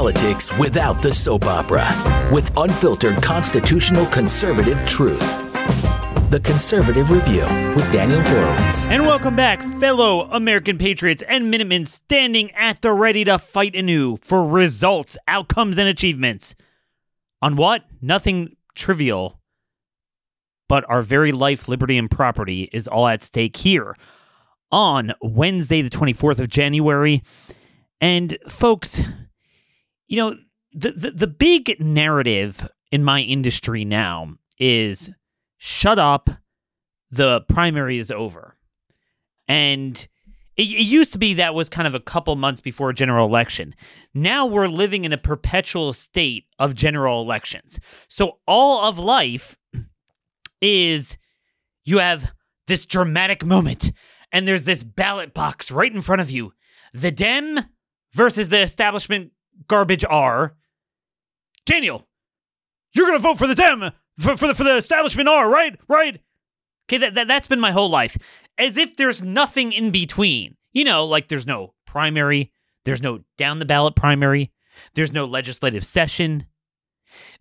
politics without the soap opera with unfiltered constitutional conservative truth. The Conservative Review with Daniel Horowitz. And welcome back, fellow American patriots and Minutemen standing at the ready to fight anew for results, outcomes, and achievements. On what? Nothing trivial, but our very life, liberty, and property is all at stake here on Wednesday, the 24th of January. And folks, you know, the, the, the big narrative in my industry now is shut up, the primary is over. And it, it, used to be that was kind of a couple months before a general election. Now we're living in a perpetual state of general elections. So all of life is you have this dramatic moment and there's this ballot box right in front of you. The Dem versus the establishment garbage R. Daniel, you're gonna vote for the Dem for, for the for the establishment R, right? Right? Okay, that, that that's been my whole life. As if there's nothing in between. You know, like there's no primary, there's no down the ballot primary, there's no legislative session,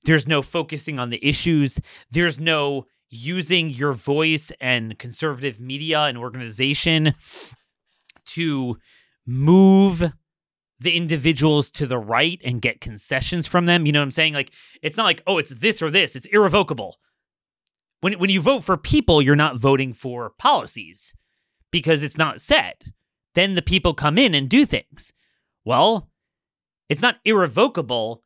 there's no focusing on the issues, there's no using your voice and conservative media and organization to move the individuals to the right and get concessions from them. You know what I'm saying? Like it's not like, oh, it's this or this. It's irrevocable. When when you vote for people, you're not voting for policies because it's not set. Then the people come in and do things. Well, it's not irrevocable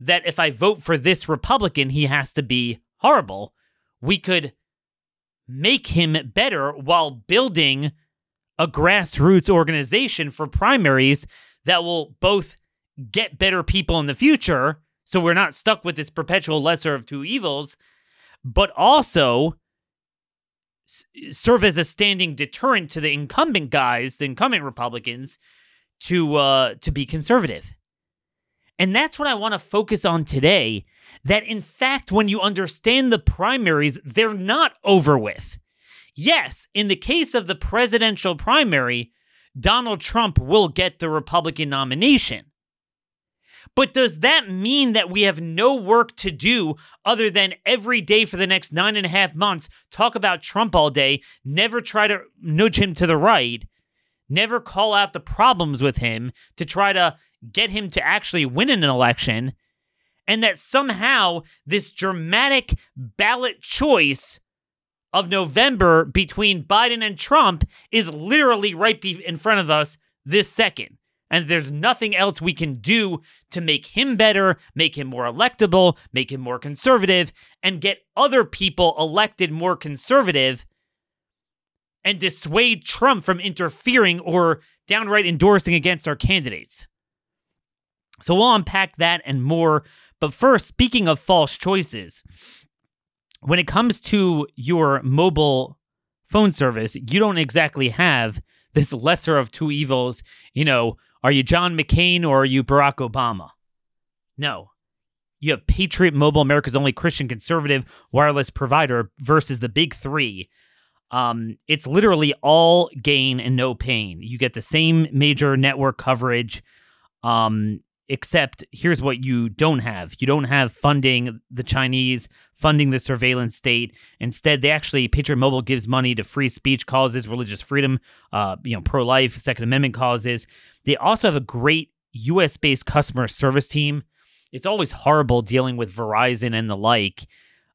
that if I vote for this Republican, he has to be horrible we could make him better while building a grassroots organization for primaries that will both get better people in the future so we're not stuck with this perpetual lesser of two evils but also serve as a standing deterrent to the incumbent guys the incumbent republicans to uh to be conservative and that's what i want to focus on today that in fact, when you understand the primaries, they're not over with. Yes, in the case of the presidential primary, Donald Trump will get the Republican nomination. But does that mean that we have no work to do other than every day for the next nine and a half months talk about Trump all day, never try to nudge him to the right, never call out the problems with him to try to get him to actually win an election, and that somehow this dramatic ballot choice of November between Biden and Trump is literally right in front of us this second. And there's nothing else we can do to make him better, make him more electable, make him more conservative, and get other people elected more conservative and dissuade Trump from interfering or downright endorsing against our candidates. So we'll unpack that and more but first, speaking of false choices, when it comes to your mobile phone service, you don't exactly have this lesser of two evils. You know, are you John McCain or are you Barack Obama? No. You have Patriot Mobile, America's only Christian conservative wireless provider, versus the big three. Um, it's literally all gain and no pain. You get the same major network coverage. Um, except here's what you don't have. You don't have funding the chinese funding the surveillance state. Instead they actually patriot mobile gives money to free speech causes religious freedom uh, you know pro-life second amendment causes. They also have a great us based customer service team. It's always horrible dealing with verizon and the like.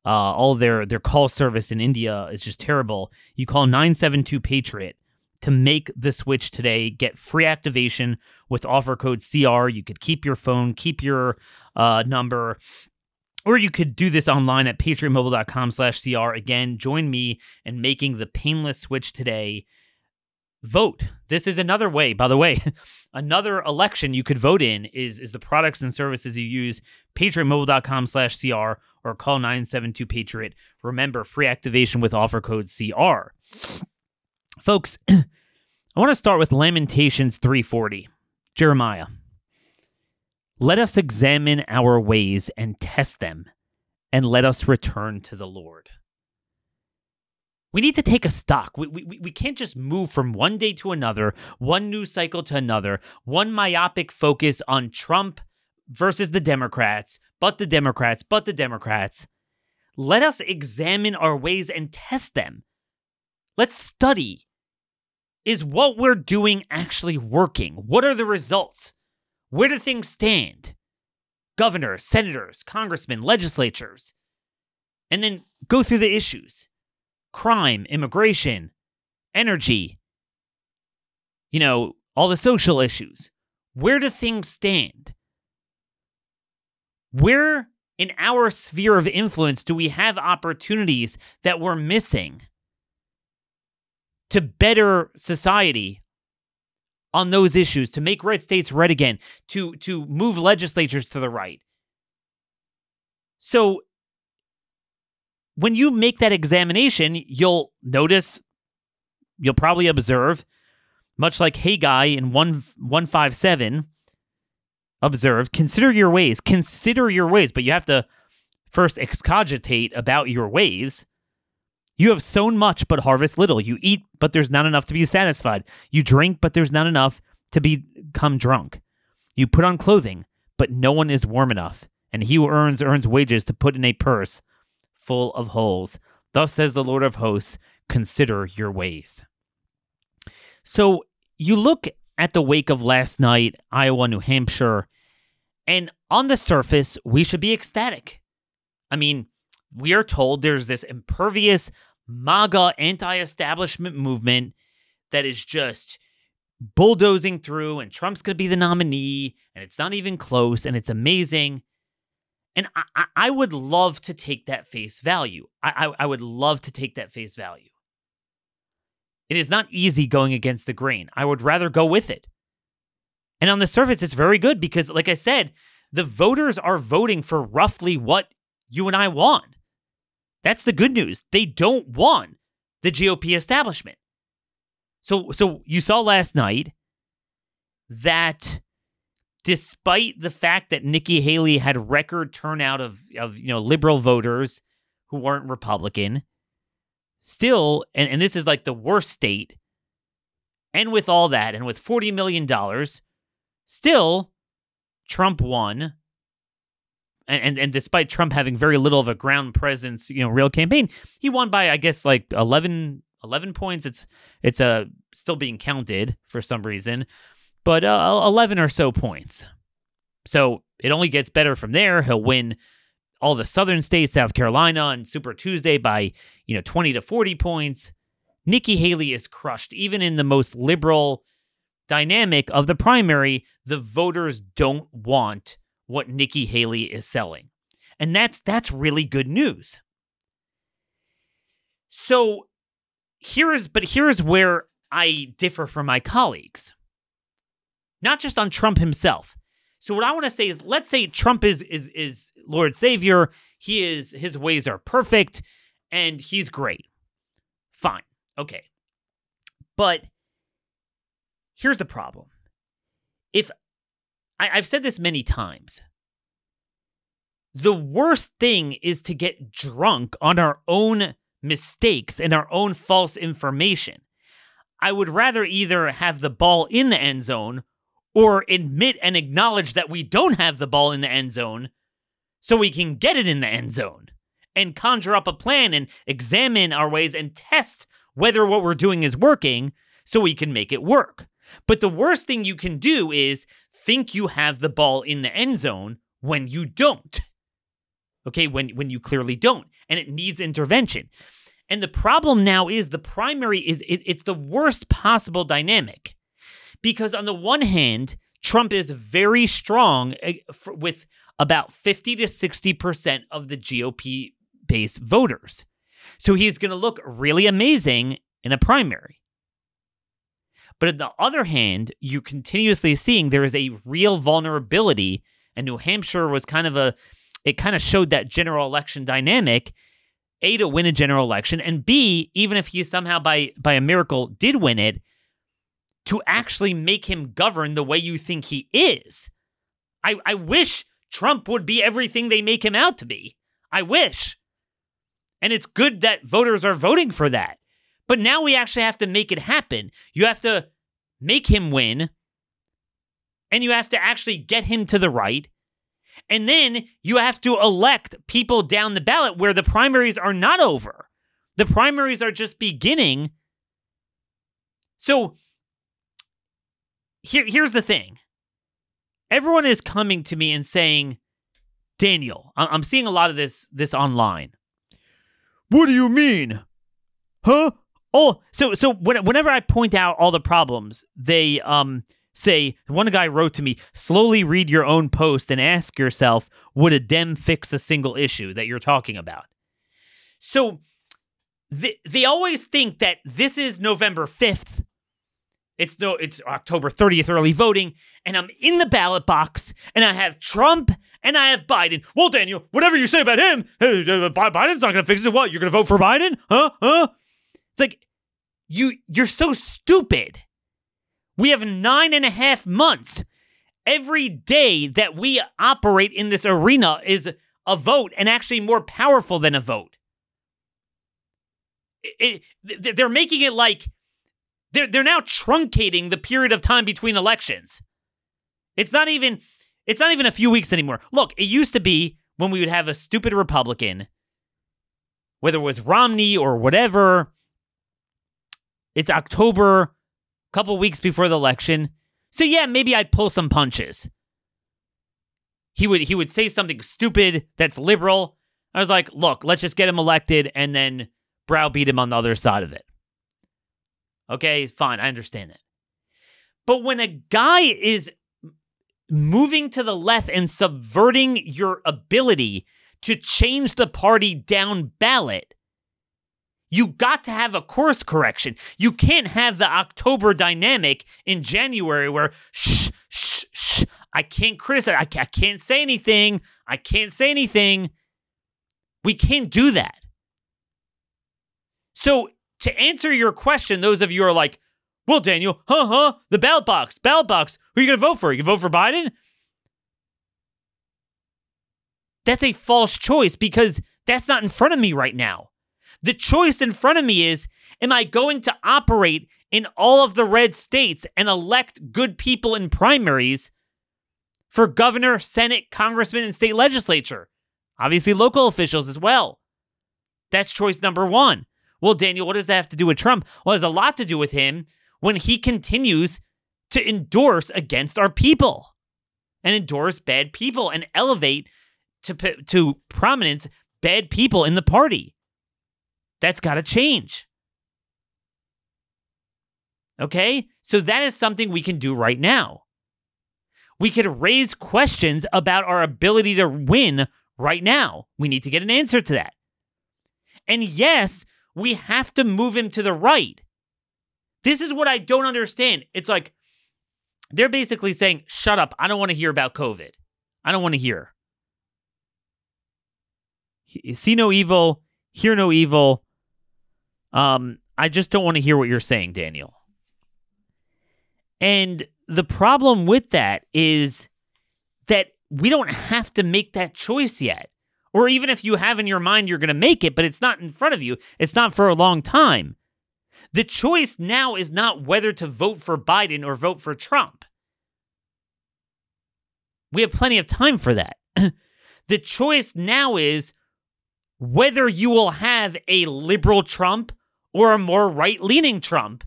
Uh, all their their call service in india is just terrible. You call 972 patriot to make the switch today. Get free activation with offer code CR. You could keep your phone, keep your uh, number. Or you could do this online at patriotmobile.com slash CR. Again, join me in making the painless switch today. Vote. This is another way, by the way, another election you could vote in is, is the products and services you use, patriotmobile.com slash CR or call 972 Patriot. Remember, free activation with offer code CR. Folks, I want to start with Lamentations 340. Jeremiah. Let us examine our ways and test them, and let us return to the Lord. We need to take a stock. We, we, we can't just move from one day to another, one news cycle to another, one myopic focus on Trump versus the Democrats, but the Democrats, but the Democrats. Let us examine our ways and test them. Let's study. Is what we're doing actually working? What are the results? Where do things stand? Governors, senators, congressmen, legislatures. And then go through the issues crime, immigration, energy, you know, all the social issues. Where do things stand? Where in our sphere of influence do we have opportunities that we're missing to better society on those issues, to make red states red again, to, to move legislatures to the right? So when you make that examination, you'll notice, you'll probably observe, much like Haggai in 1, 157, observe, consider your ways, consider your ways, but you have to first excogitate about your ways. You have sown much, but harvest little. You eat, but there's not enough to be satisfied. You drink, but there's not enough to become drunk. You put on clothing, but no one is warm enough. And he who earns, earns wages to put in a purse full of holes. Thus says the Lord of hosts, consider your ways. So you look at the wake of last night, Iowa, New Hampshire, and on the surface, we should be ecstatic. I mean, we are told there's this impervious MAGA anti establishment movement that is just bulldozing through, and Trump's going to be the nominee, and it's not even close, and it's amazing. And I, I would love to take that face value. I, I, I would love to take that face value. It is not easy going against the grain. I would rather go with it. And on the surface, it's very good because, like I said, the voters are voting for roughly what you and I want. That's the good news. They don't want the GOP establishment. So, so you saw last night that despite the fact that Nikki Haley had record turnout of, of you know liberal voters who weren't Republican, still, and, and this is like the worst state, and with all that, and with $40 million, still, Trump won. And, and, and despite Trump having very little of a ground presence, you know, real campaign, he won by I guess like 11, 11 points. It's it's uh, still being counted for some reason, but uh, 11 or so points. So it only gets better from there. He'll win all the southern states, South Carolina on Super Tuesday by, you know, 20 to 40 points. Nikki Haley is crushed. Even in the most liberal dynamic of the primary, the voters don't want what Nikki Haley is selling. And that's that's really good news. So here's but here's where I differ from my colleagues not just on Trump himself. So what I want to say is let's say Trump is is is Lord Savior, he is his ways are perfect and he's great. Fine. Okay. But here's the problem. If I, I've said this many times, the worst thing is to get drunk on our own mistakes and our own false information. I would rather either have the ball in the end zone or admit and acknowledge that we don't have the ball in the end zone so we can get it in the end zone and conjure up a plan and examine our ways and test whether what we're doing is working so we can make it work. But the worst thing you can do is think you have the ball in the end zone when you don't. Okay, when when you clearly don't and it needs intervention. And the problem now is the primary is it, it's the worst possible dynamic because on the one hand, Trump is very strong eh, with about 50 to 60% of the GOP base voters. So he's going to look really amazing in a primary. But on the other hand, you continuously seeing there is a real vulnerability, and New Hampshire was kind of a, it kind of showed that general election dynamic. A to win a general election, and B, even if he somehow by by a miracle did win it, to actually make him govern the way you think he is. I, I wish Trump would be everything they make him out to be. I wish. And it's good that voters are voting for that. But now we actually have to make it happen. You have to make him win, and you have to actually get him to the right, And then you have to elect people down the ballot where the primaries are not over. The primaries are just beginning. So here, here's the thing everyone is coming to me and saying, Daniel, I'm seeing a lot of this this online. What do you mean? Huh? Oh, so so whenever I point out all the problems, they um say one guy wrote to me, slowly read your own post and ask yourself, would a Dem fix a single issue that you're talking about? So they, they always think that this is November 5th. It's no, it's October 30th early voting, and I'm in the ballot box, and I have Trump and I have Biden. Well, Daniel, whatever you say about him, Biden's not going to fix it. What? You're going to vote for Biden? Huh? Huh? It's like you you're so stupid. We have nine and a half months. Every day that we operate in this arena is a vote and actually more powerful than a vote. It, it, they're making it like they're, they're now truncating the period of time between elections. It's not even it's not even a few weeks anymore. Look, it used to be when we would have a stupid Republican, whether it was Romney or whatever. It's October a couple weeks before the election. So yeah, maybe I'd pull some punches. He would he would say something stupid that's liberal. I was like, look, let's just get him elected and then browbeat him on the other side of it. Okay, fine, I understand that. But when a guy is moving to the left and subverting your ability to change the party down ballot, you got to have a course correction. You can't have the October dynamic in January where shh, shh, shh. I can't criticize. I, I can't say anything. I can't say anything. We can't do that. So, to answer your question, those of you are like, well, Daniel, huh, huh, the ballot box, ballot box. Who are you going to vote for? You vote for Biden? That's a false choice because that's not in front of me right now. The choice in front of me is am I going to operate in all of the red states and elect good people in primaries for governor, Senate, congressman, and state legislature? Obviously, local officials as well. That's choice number one. Well, Daniel, what does that have to do with Trump? Well, it has a lot to do with him when he continues to endorse against our people and endorse bad people and elevate to, to prominence bad people in the party. That's got to change. Okay? So that is something we can do right now. We could raise questions about our ability to win right now. We need to get an answer to that. And yes, we have to move him to the right. This is what I don't understand. It's like they're basically saying, shut up. I don't want to hear about COVID. I don't want to hear. See no evil, hear no evil, um, I just don't want to hear what you're saying, Daniel. And the problem with that is that we don't have to make that choice yet. Or even if you have in your mind you're going to make it, but it's not in front of you, it's not for a long time. The choice now is not whether to vote for Biden or vote for Trump. We have plenty of time for that. the choice now is whether you will have a liberal Trump or a more right leaning Trump.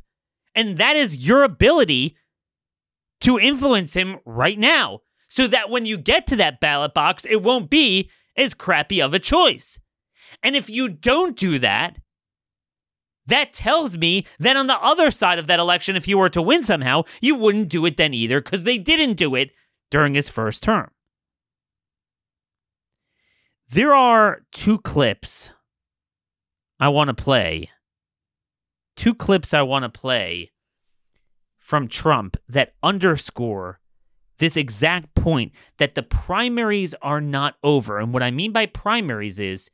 And that is your ability to influence him right now so that when you get to that ballot box, it won't be as crappy of a choice. And if you don't do that, that tells me that on the other side of that election, if you were to win somehow, you wouldn't do it then either because they didn't do it during his first term. There are two clips I want to play two clips I want to play from Trump that underscore this exact point that the primaries are not over. And what I mean by primaries is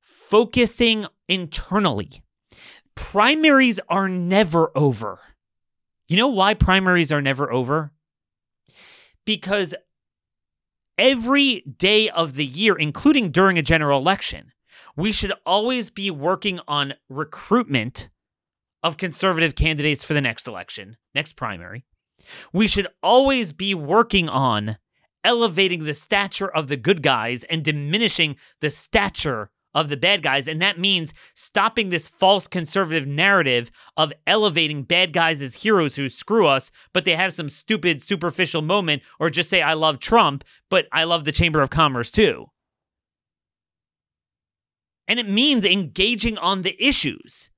focusing internally. Primaries are never over. You know why primaries are never over? Because every day of the year, including during a general election, we should always be working on recruitment of conservative candidates for the next election, next primary. We should always be working on elevating the stature of the good guys and diminishing the stature of the bad guys. And that means stopping this false conservative narrative of elevating bad guys as heroes who screw us, but they have some stupid, superficial moment, or just say, I love Trump, but I love the Chamber of Commerce too. And it means engaging on the issues.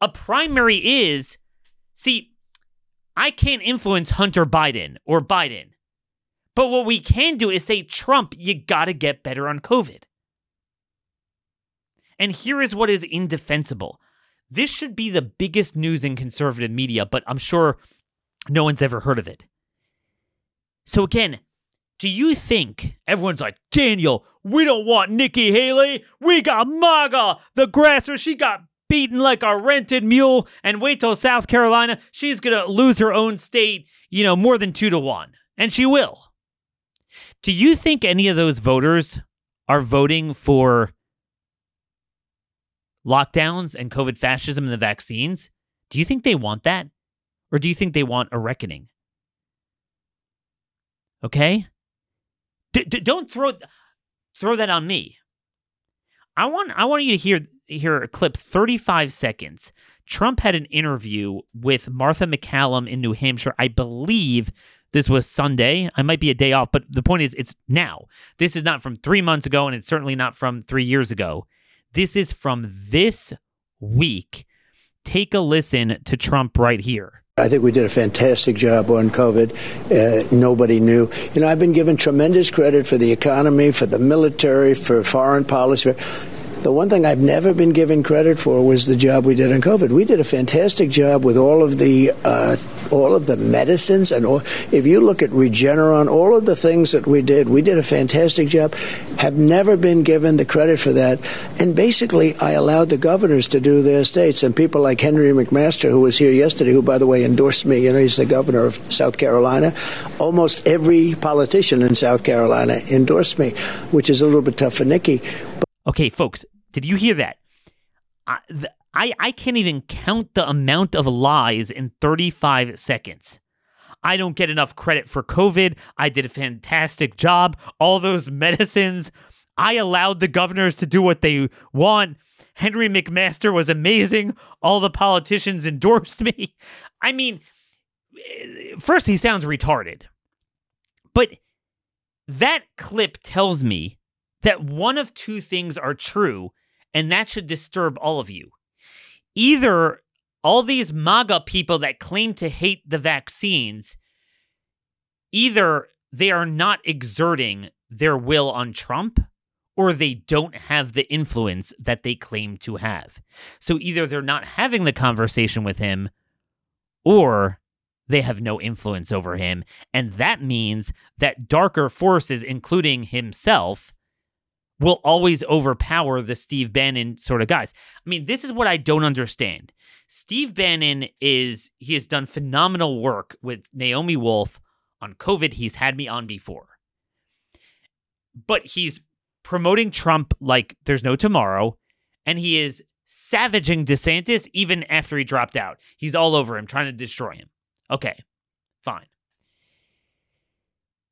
A primary is see, I can't influence Hunter Biden or Biden. But what we can do is say, Trump, you got to get better on COVID. And here is what is indefensible. This should be the biggest news in conservative media, but I'm sure no one's ever heard of it. So, again, do you think everyone's like, Daniel, we don't want Nikki Haley. We got MAGA, the grasser. She got beaten like a rented mule. And wait till South Carolina, she's going to lose her own state, you know, more than two to one. And she will. Do you think any of those voters are voting for lockdowns and COVID fascism and the vaccines? Do you think they want that? Or do you think they want a reckoning? Okay? D- d- don't throw throw that on me. I want I want you to hear hear a clip 35 seconds. Trump had an interview with Martha McCallum in New Hampshire. I believe this was Sunday. I might be a day off, but the point is it's now. This is not from 3 months ago and it's certainly not from 3 years ago. This is from this week. Take a listen to Trump right here. I think we did a fantastic job on COVID. Uh, nobody knew. You know, I've been given tremendous credit for the economy, for the military, for foreign policy. The one thing I've never been given credit for was the job we did on COVID. We did a fantastic job with all of the uh, all of the medicines and all, if you look at Regeneron, all of the things that we did, we did a fantastic job. Have never been given the credit for that. And basically, I allowed the governors to do their states. And people like Henry McMaster, who was here yesterday, who by the way endorsed me. You know, he's the governor of South Carolina. Almost every politician in South Carolina endorsed me, which is a little bit tough for Nikki. Okay, folks, did you hear that? I, the, I, I can't even count the amount of lies in 35 seconds. I don't get enough credit for COVID. I did a fantastic job. All those medicines. I allowed the governors to do what they want. Henry McMaster was amazing. All the politicians endorsed me. I mean, eh, first, he sounds retarded. But that clip tells me that one of two things are true, and that should disturb all of you. Either all these MAGA people that claim to hate the vaccines, either they are not exerting their will on Trump or they don't have the influence that they claim to have. So either they're not having the conversation with him or they have no influence over him. And that means that darker forces, including himself, will always overpower the Steve Bannon sort of guys. I mean, this is what I don't understand. Steve Bannon is he has done phenomenal work with Naomi Wolf on COVID. He's had me on before. But he's promoting Trump like there's no tomorrow and he is savaging DeSantis even after he dropped out. He's all over him trying to destroy him. Okay. Fine.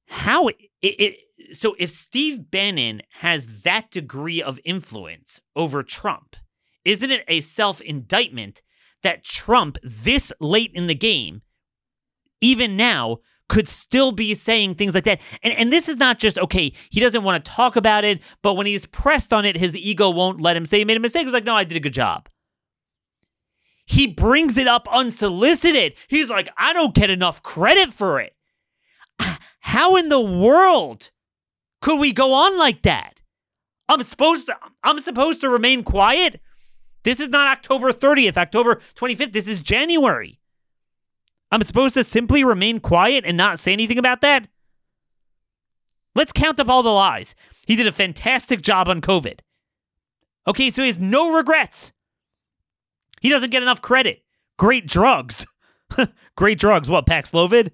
How it, it so if Steve Bannon has that degree of influence over Trump, isn't it a self indictment that Trump, this late in the game, even now, could still be saying things like that? And, and this is not just, okay, he doesn't want to talk about it, but when he's pressed on it, his ego won't let him say he made a mistake. He's like, no, I did a good job. He brings it up unsolicited. He's like, I don't get enough credit for it. How in the world could we go on like that? I'm supposed to I'm supposed to remain quiet? This is not October 30th, October 25th. This is January. I'm supposed to simply remain quiet and not say anything about that? Let's count up all the lies. He did a fantastic job on COVID. Okay, so he has no regrets. He doesn't get enough credit. Great drugs. Great drugs. What, Paxlovid?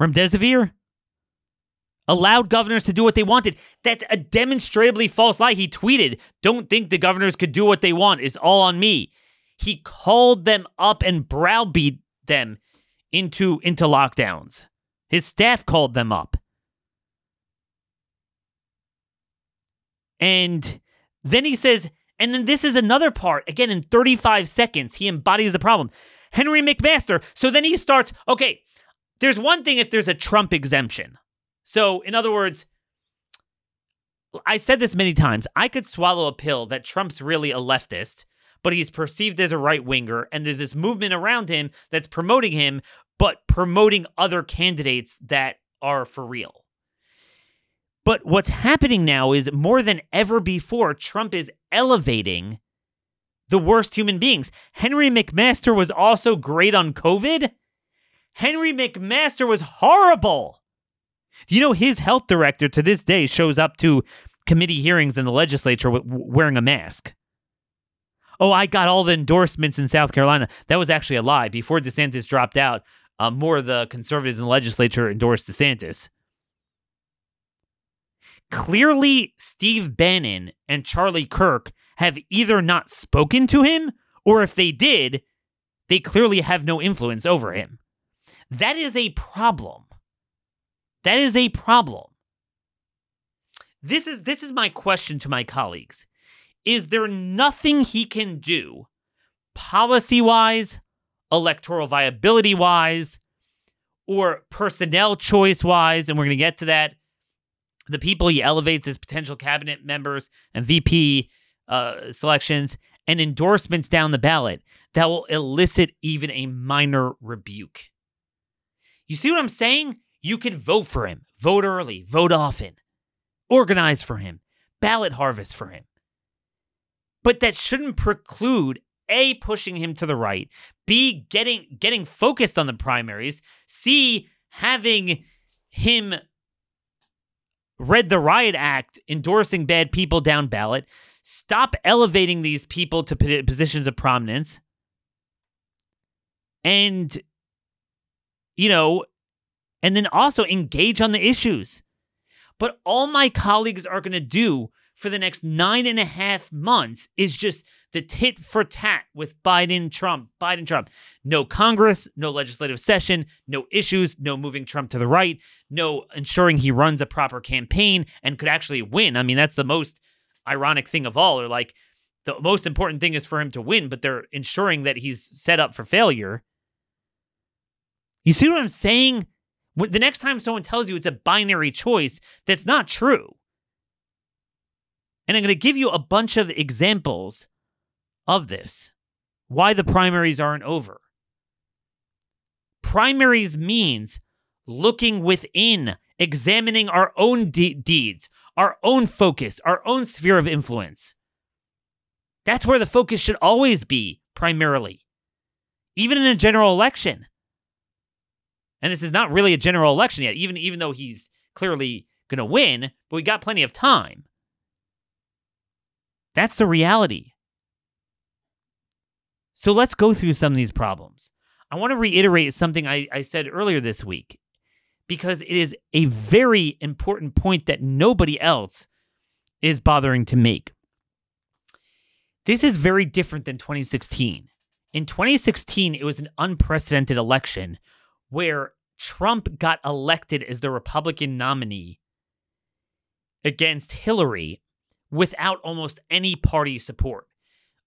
Remdesivir? Allowed governors to do what they wanted. That's a demonstrably false lie. He tweeted, Don't think the governors could do what they want. It's all on me. He called them up and browbeat them into, into lockdowns. His staff called them up. And then he says, and then this is another part. Again, in 35 seconds, he embodies the problem. Henry McMaster. So then he starts, okay, there's one thing if there's a Trump exemption. So, in other words, I said this many times. I could swallow a pill that Trump's really a leftist, but he's perceived as a right winger, and there's this movement around him that's promoting him, but promoting other candidates that are for real. But what's happening now is more than ever before, Trump is elevating the worst human beings. Henry McMaster was also great on COVID. Henry McMaster was horrible. You know, his health director to this day shows up to committee hearings in the legislature wearing a mask. Oh, I got all the endorsements in South Carolina. That was actually a lie. Before DeSantis dropped out, uh, more of the conservatives in the legislature endorsed DeSantis. Clearly, Steve Bannon and Charlie Kirk have either not spoken to him, or if they did, they clearly have no influence over him. That is a problem. That is a problem. This is this is my question to my colleagues. Is there nothing he can do policy-wise, electoral viability wise, or personnel choice wise, and we're going to get to that. The people he elevates as potential cabinet members and VP uh, selections and endorsements down the ballot that will elicit even a minor rebuke. You see what I'm saying? You could vote for him, vote early, vote often, organize for him, ballot harvest for him. But that shouldn't preclude a pushing him to the right, B getting getting focused on the primaries, C having him read the riot act endorsing bad people down ballot, stop elevating these people to positions of prominence. And you know, and then also engage on the issues. But all my colleagues are going to do for the next nine and a half months is just the tit for tat with Biden, Trump, Biden, Trump. No Congress, no legislative session, no issues, no moving Trump to the right, no ensuring he runs a proper campaign and could actually win. I mean, that's the most ironic thing of all. Or like the most important thing is for him to win, but they're ensuring that he's set up for failure. You see what I'm saying? The next time someone tells you it's a binary choice, that's not true. And I'm going to give you a bunch of examples of this, why the primaries aren't over. Primaries means looking within, examining our own de- deeds, our own focus, our own sphere of influence. That's where the focus should always be, primarily, even in a general election. And this is not really a general election yet, even, even though he's clearly going to win, but we got plenty of time. That's the reality. So let's go through some of these problems. I want to reiterate something I, I said earlier this week because it is a very important point that nobody else is bothering to make. This is very different than 2016. In 2016, it was an unprecedented election where Trump got elected as the Republican nominee against Hillary without almost any party support.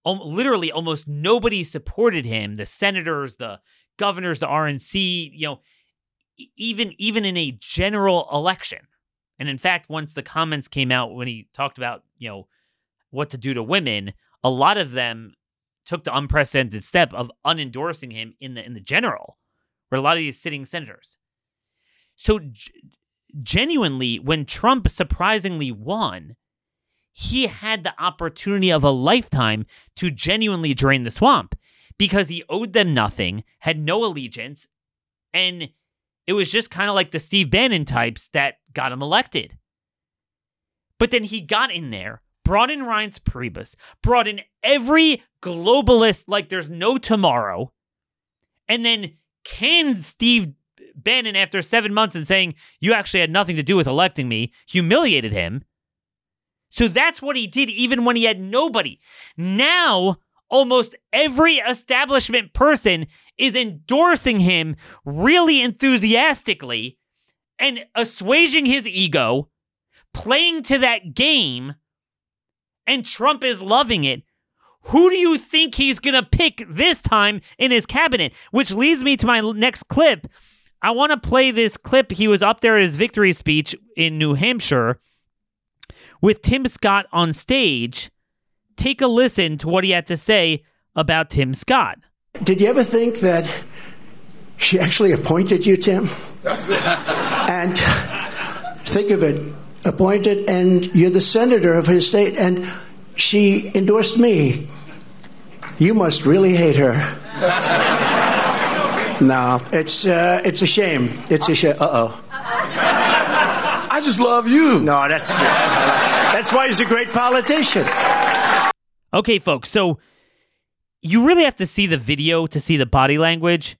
Um, literally, almost nobody supported him. The senators, the governors, the RNC, you know, even even in a general election. And in fact, once the comments came out when he talked about you know what to do to women, a lot of them took the unprecedented step of unendorsing him in the in the general, where a lot of these sitting senators. So g- genuinely, when Trump surprisingly won, he had the opportunity of a lifetime to genuinely drain the swamp because he owed them nothing, had no allegiance, and it was just kind of like the Steve Bannon types that got him elected. But then he got in there, brought in Reince Priebus, brought in every globalist like there's no tomorrow, and then canned Steve Bannon after seven months and saying, You actually had nothing to do with electing me, humiliated him so that's what he did even when he had nobody. Now, almost every establishment person is endorsing him really enthusiastically and assuaging his ego, playing to that game, and Trump is loving it. Who do you think he's going to pick this time in his cabinet? Which leads me to my next clip. I want to play this clip. He was up there at his victory speech in New Hampshire with Tim Scott on stage. Take a listen to what he had to say about Tim Scott. Did you ever think that she actually appointed you, Tim? and think of it appointed, and you're the senator of his state, and she endorsed me. You must really hate her. no, it's uh, it's a shame. It's a shame. Uh oh. I just love you. No, that's that's why he's a great politician. Okay, folks. So you really have to see the video to see the body language.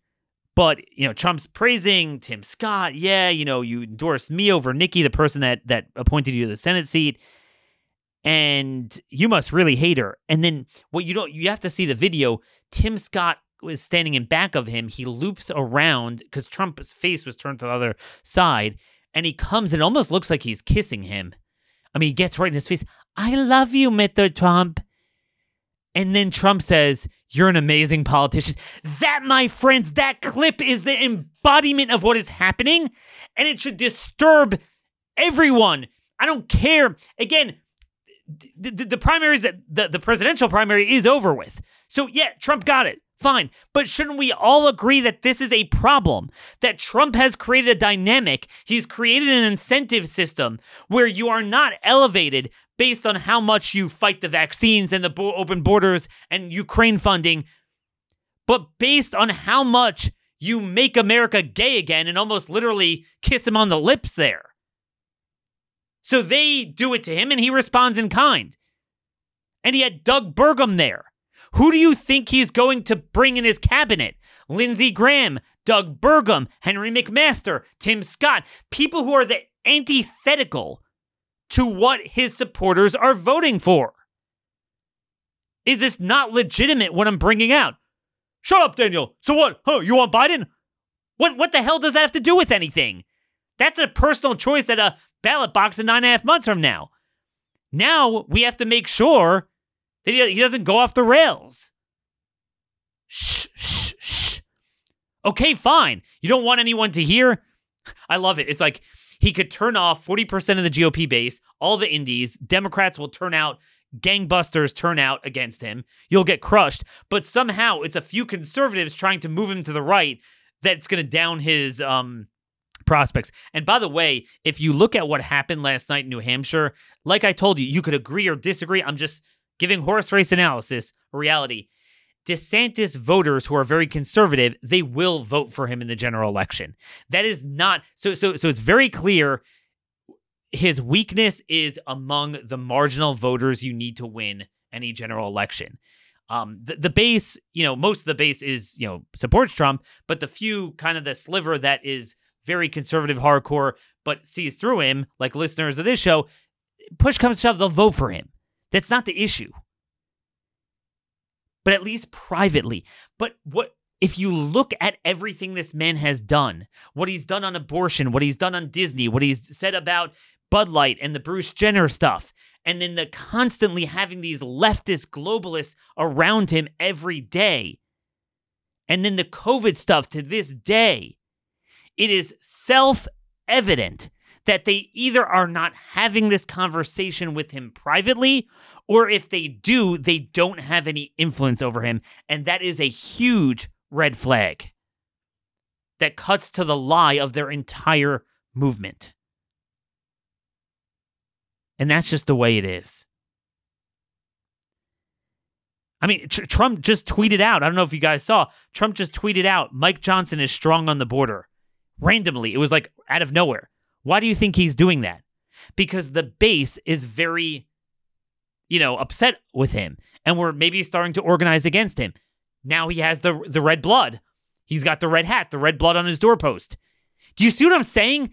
But you know, Trump's praising Tim Scott. Yeah, you know, you endorsed me over Nikki, the person that that appointed you to the Senate seat, and you must really hate her. And then what you don't, you have to see the video. Tim Scott was standing in back of him. He loops around because Trump's face was turned to the other side, and he comes. and It almost looks like he's kissing him. I mean, he gets right in his face. I love you, Mr. Trump. And then Trump says, You're an amazing politician. That, my friends, that clip is the embodiment of what is happening, and it should disturb everyone. I don't care. Again, the, the, primaries, the, the presidential primary is over with. So, yeah, Trump got it. Fine. But shouldn't we all agree that this is a problem? That Trump has created a dynamic, he's created an incentive system where you are not elevated based on how much you fight the vaccines and the bo- open borders and Ukraine funding, but based on how much you make America gay again and almost literally kiss him on the lips there. So they do it to him and he responds in kind. And he had Doug Burgum there. Who do you think he's going to bring in his cabinet? Lindsey Graham, Doug Burgum, Henry McMaster, Tim Scott, people who are the antithetical to what his supporters are voting for. Is this not legitimate what I'm bringing out? Shut up, Daniel. So what? Huh, you want Biden? What what the hell does that have to do with anything? That's a personal choice that a ballot box in nine and a half months from now. Now we have to make sure that he, doesn't go off the rails. Shh, shh, shh. Okay, fine. You don't want anyone to hear? I love it. It's like he could turn off 40% of the GOP base, all the indies. Democrats will turn out, gangbusters turn out against him. You'll get crushed. But somehow it's a few conservatives trying to move him to the right that's going to down his um, prospects. And by the way, if you look at what happened last night in New Hampshire, like I told you, you could agree or disagree. I'm just giving horse race analysis, reality. DeSantis voters who are very conservative, they will vote for him in the general election. That is not so so so it's very clear his weakness is among the marginal voters you need to win any general election. Um, the, the base, you know, most of the base is, you know, supports Trump, but the few kind of the sliver that is very conservative hardcore but sees through him, like listeners of this show, push comes to shove, they'll vote for him. That's not the issue but at least privately. But what if you look at everything this man has done, what he's done on abortion, what he's done on Disney, what he's said about Bud Light and the Bruce Jenner stuff, and then the constantly having these leftist globalists around him every day, and then the COVID stuff to this day, it is self evident that they either are not having this conversation with him privately or if they do, they don't have any influence over him. And that is a huge red flag that cuts to the lie of their entire movement. And that's just the way it is. I mean, tr- Trump just tweeted out. I don't know if you guys saw. Trump just tweeted out Mike Johnson is strong on the border. Randomly. It was like out of nowhere. Why do you think he's doing that? Because the base is very you know, upset with him and we're maybe starting to organize against him. Now he has the the red blood. He's got the red hat, the red blood on his doorpost. Do you see what I'm saying?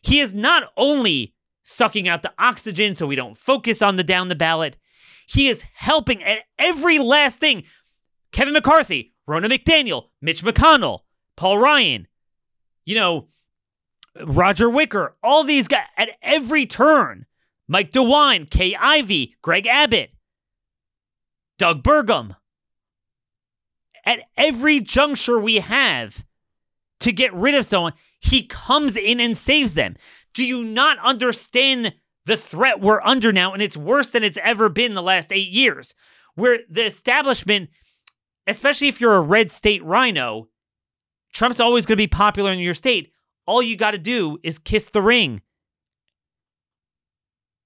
He is not only sucking out the oxygen so we don't focus on the down the ballot, he is helping at every last thing. Kevin McCarthy, Ronna McDaniel, Mitch McConnell, Paul Ryan, you know, Roger Wicker, all these guys at every turn. Mike DeWine, Kay Ivey, Greg Abbott, Doug Burgum. At every juncture we have to get rid of someone, he comes in and saves them. Do you not understand the threat we're under now? And it's worse than it's ever been the last eight years, where the establishment, especially if you're a red state RINO, Trump's always going to be popular in your state. All you got to do is kiss the ring.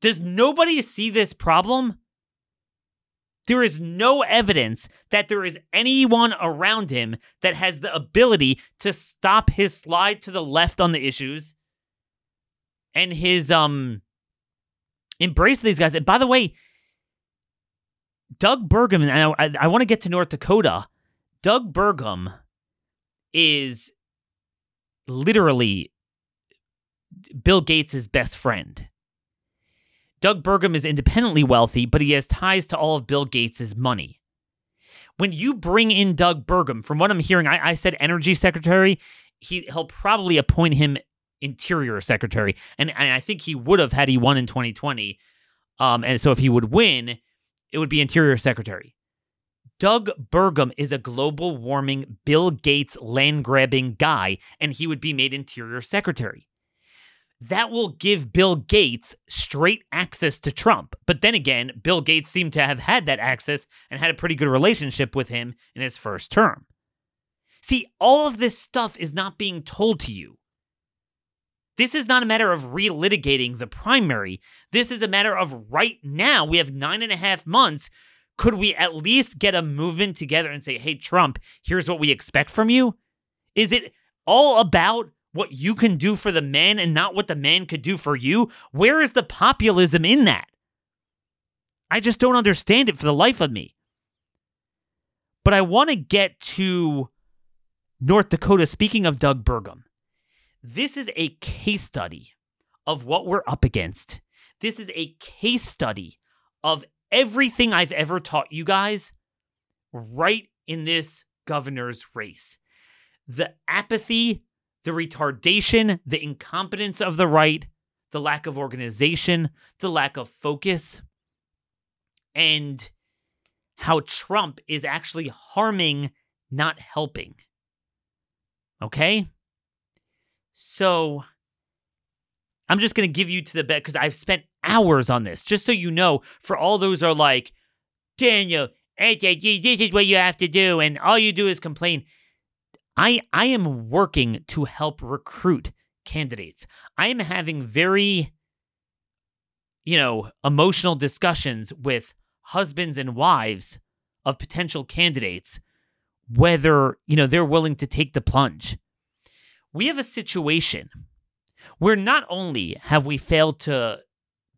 Does nobody see this problem? There is no evidence that there is anyone around him that has the ability to stop his slide to the left on the issues and his um embrace these guys. And by the way, Doug Burgum, and I, I, I want to get to North Dakota. Doug Burgum is literally Bill Gates' best friend. Doug Burgum is independently wealthy, but he has ties to all of Bill Gates' money. When you bring in Doug Burgum, from what I'm hearing, I, I said energy secretary. He he'll probably appoint him interior secretary, and, and I think he would have had he won in 2020. Um, and so if he would win, it would be interior secretary. Doug Burgum is a global warming, Bill Gates land grabbing guy, and he would be made interior secretary that will give Bill Gates straight access to Trump. But then again, Bill Gates seemed to have had that access and had a pretty good relationship with him in his first term. See, all of this stuff is not being told to you. This is not a matter of relitigating the primary. This is a matter of right now. We have nine and a half months. Could we at least get a movement together and say, hey, Trump, here's what we expect from you? Is it all about what you can do for the man and not what the man could do for you? Where is the populism in that? I just don't understand it for the life of me. But I want to get to North Dakota. Speaking of Doug Burgum, this is a case study of what we're up against. This is a case study of everything I've ever taught you guys right in this governor's race. The apathy the retardation, the incompetence of the right, the lack of organization, the lack of focus, and how Trump is actually harming, not helping. Okay? So I'm just going to give you to the bet because I've spent hours on this, just so you know, for all those are like, Daniel, this is what you have to do, and all you do is complain. I I am working to help recruit candidates. I am having very you know, emotional discussions with husbands and wives of potential candidates whether, you know, they're willing to take the plunge. We have a situation where not only have we failed to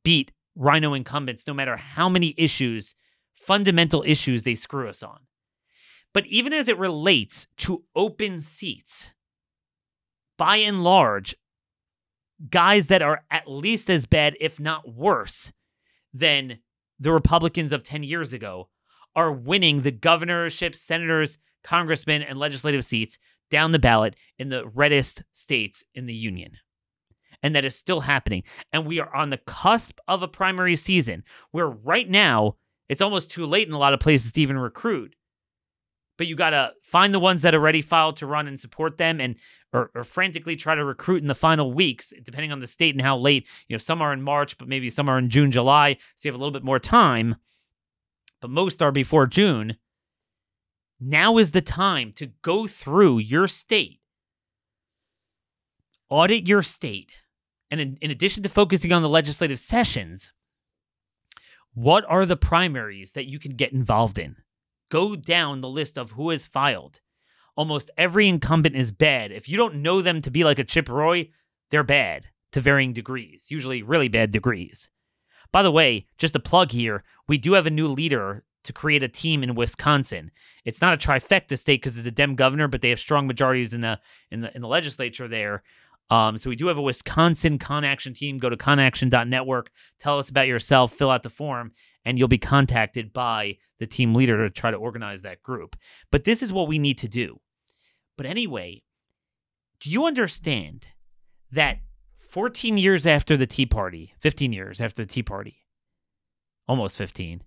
beat RINO incumbents no matter how many issues, fundamental issues they screw us on. But even as it relates to open seats, by and large, guys that are at least as bad, if not worse, than the Republicans of 10 years ago are winning the governorship, senators, congressmen, and legislative seats down the ballot in the reddest states in the union. And that is still happening. And we are on the cusp of a primary season where right now it's almost too late in a lot of places to even recruit. But you got to find the ones that are ready filed to run and support them and or, or, frantically try to recruit in the final weeks depending on the state and how late you know some are in march but maybe some are in june july so you have a little bit more time. But most are before june. Now is the time to go through your state audit your state and in, in addition to focusing on the legislative sessions what are the primaries that you can get involved in go down the list of who has filed. Almost every incumbent is bad. If you don't know them to be like a Chip Roy, they're bad to varying degrees, usually really bad degrees. By the way, just a plug here, we do have a new leader to create a team in Wisconsin. It's not a trifecta state because it's a Dem governor, but they have strong majorities in the in the in the legislature there. Um, so we do have a Wisconsin Con Action team. Go to conaction.network, tell us about yourself, fill out the form, and you'll be contacted by the team leader to try to organize that group. But this is what we need to do. But anyway, do you understand that 14 years after the Tea Party, 15 years after the Tea Party, almost 15,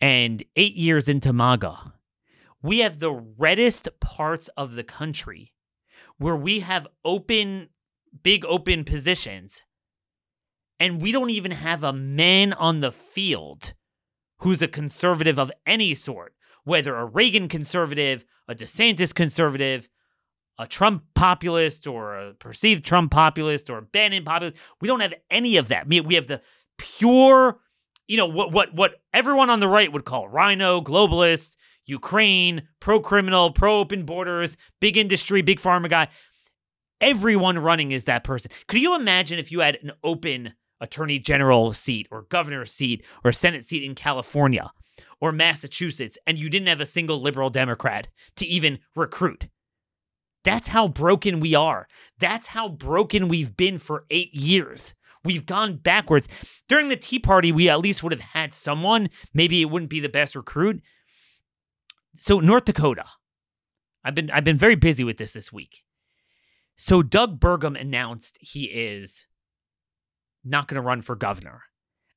and eight years into MAGA, we have the reddest parts of the country where we have open, big open positions, and we don't even have a man on the field who's a conservative of any sort, whether a Reagan conservative, a DeSantis conservative, a Trump populist, or a perceived Trump populist, or a Bannon populist. We don't have any of that. We have the pure, you know, what what what everyone on the right would call RINO, globalist, Ukraine, pro criminal, pro open borders, big industry, big pharma guy. Everyone running is that person. Could you imagine if you had an open attorney general seat or governor seat or senate seat in California or Massachusetts and you didn't have a single liberal Democrat to even recruit? That's how broken we are. That's how broken we've been for eight years. We've gone backwards. During the Tea Party, we at least would have had someone. Maybe it wouldn't be the best recruit. So North Dakota, I've been I've been very busy with this this week. So Doug Burgum announced he is not going to run for governor.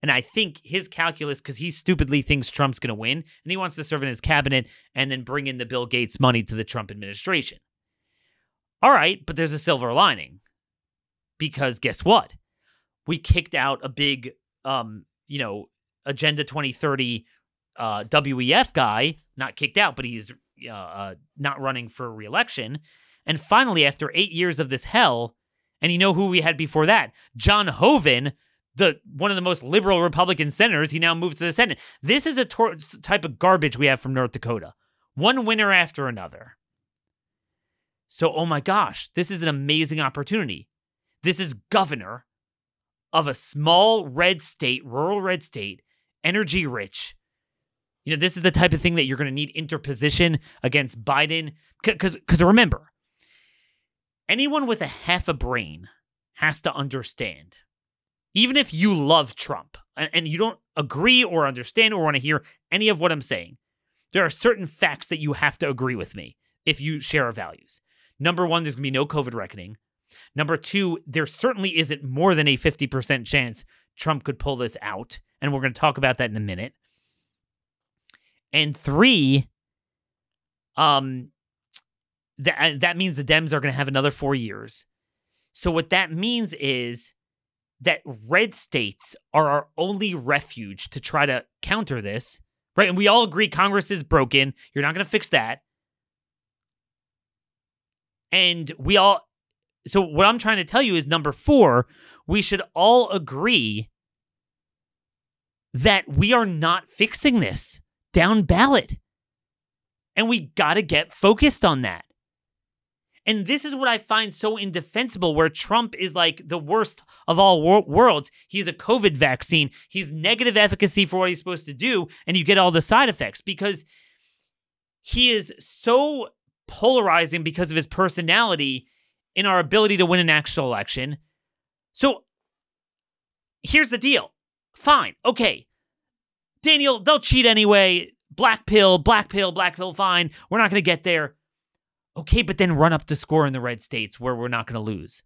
And I think his calculus, because he stupidly thinks Trump's going to win, and he wants to serve in his cabinet and then bring in the Bill Gates money to the Trump administration. All right, but there's a silver lining. Because guess what? We kicked out a big, um, you know, Agenda 2030 uh, WEF guy, not kicked out, but he's uh, uh, not running for reelection. And finally, after eight years of this hell, and you know who we had before that? John Hoeven, the one of the most liberal Republican senators. He now moved to the Senate. This is a tor- type of garbage we have from North Dakota. One winner after another. So, oh my gosh, this is an amazing opportunity. This is governor of a small red state, rural red state, energy rich. You know, this is the type of thing that you're going to need interposition against Biden. Because because remember, anyone with a half a brain has to understand. Even if you love Trump and, and you don't agree or understand or want to hear any of what I'm saying, there are certain facts that you have to agree with me if you share our values. Number one, there's going to be no COVID reckoning. Number two, there certainly isn't more than a 50% chance Trump could pull this out. And we're going to talk about that in a minute. And three, um, that that means the Dems are going to have another four years. So what that means is that red states are our only refuge to try to counter this, right? And we all agree Congress is broken. You're not going to fix that. And we all, so what I'm trying to tell you is number four, we should all agree that we are not fixing this down ballot. And we got to get focused on that. And this is what I find so indefensible where Trump is like the worst of all wor- worlds. He's a COVID vaccine, he's negative efficacy for what he's supposed to do, and you get all the side effects because he is so polarizing because of his personality in our ability to win an actual election. So here's the deal. Fine. Okay. Daniel, they'll cheat anyway. Black pill, black pill, black pill, fine. We're not going to get there. Okay, but then run up the score in the red states where we're not going to lose.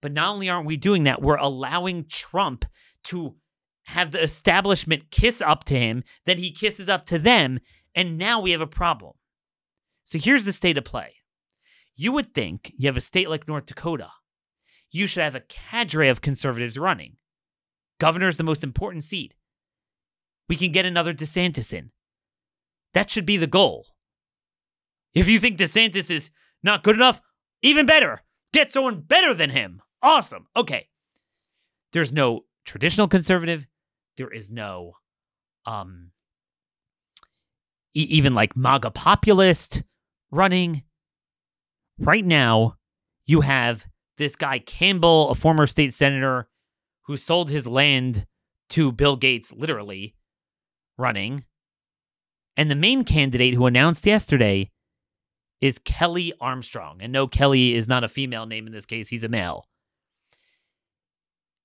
But not only aren't we doing that, we're allowing Trump to have the establishment kiss up to him, then he kisses up to them, and now we have a problem. So here's the state of play. You would think you have a state like North Dakota, you should have a cadre of conservatives running. Governor's the most important seat. We can get another DeSantis in. That should be the goal. If you think DeSantis is not good enough, even better. Get someone better than him. Awesome. Okay. There's no traditional conservative. There is no um e- even like MAGA populist running. Right now, you have this guy Campbell, a former state senator who sold his land to Bill Gates literally running. And the main candidate who announced yesterday is Kelly Armstrong. And no, Kelly is not a female name in this case, he's a male.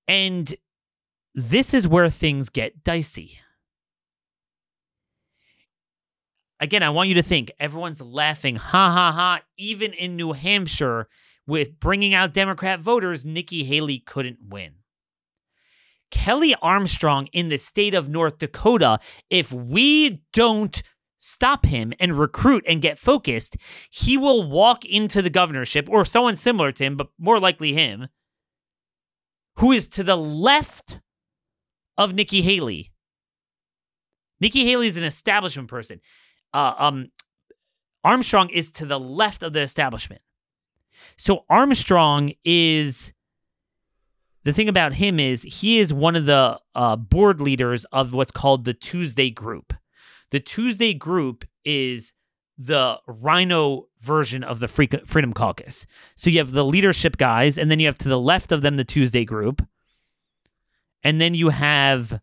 And this is where things get dicey. Again, I want you to think everyone's laughing, ha ha ha. Even in New Hampshire, with bringing out Democrat voters, Nikki Haley couldn't win. Kelly Armstrong in the state of North Dakota, if we don't stop him and recruit and get focused, he will walk into the governorship or someone similar to him, but more likely him, who is to the left of Nikki Haley. Nikki Haley is an establishment person. Uh, um, Armstrong is to the left of the establishment. So Armstrong is the thing about him is he is one of the uh, board leaders of what's called the Tuesday Group. The Tuesday Group is the RINO version of the Freedom Caucus. So you have the leadership guys, and then you have to the left of them the Tuesday Group, and then you have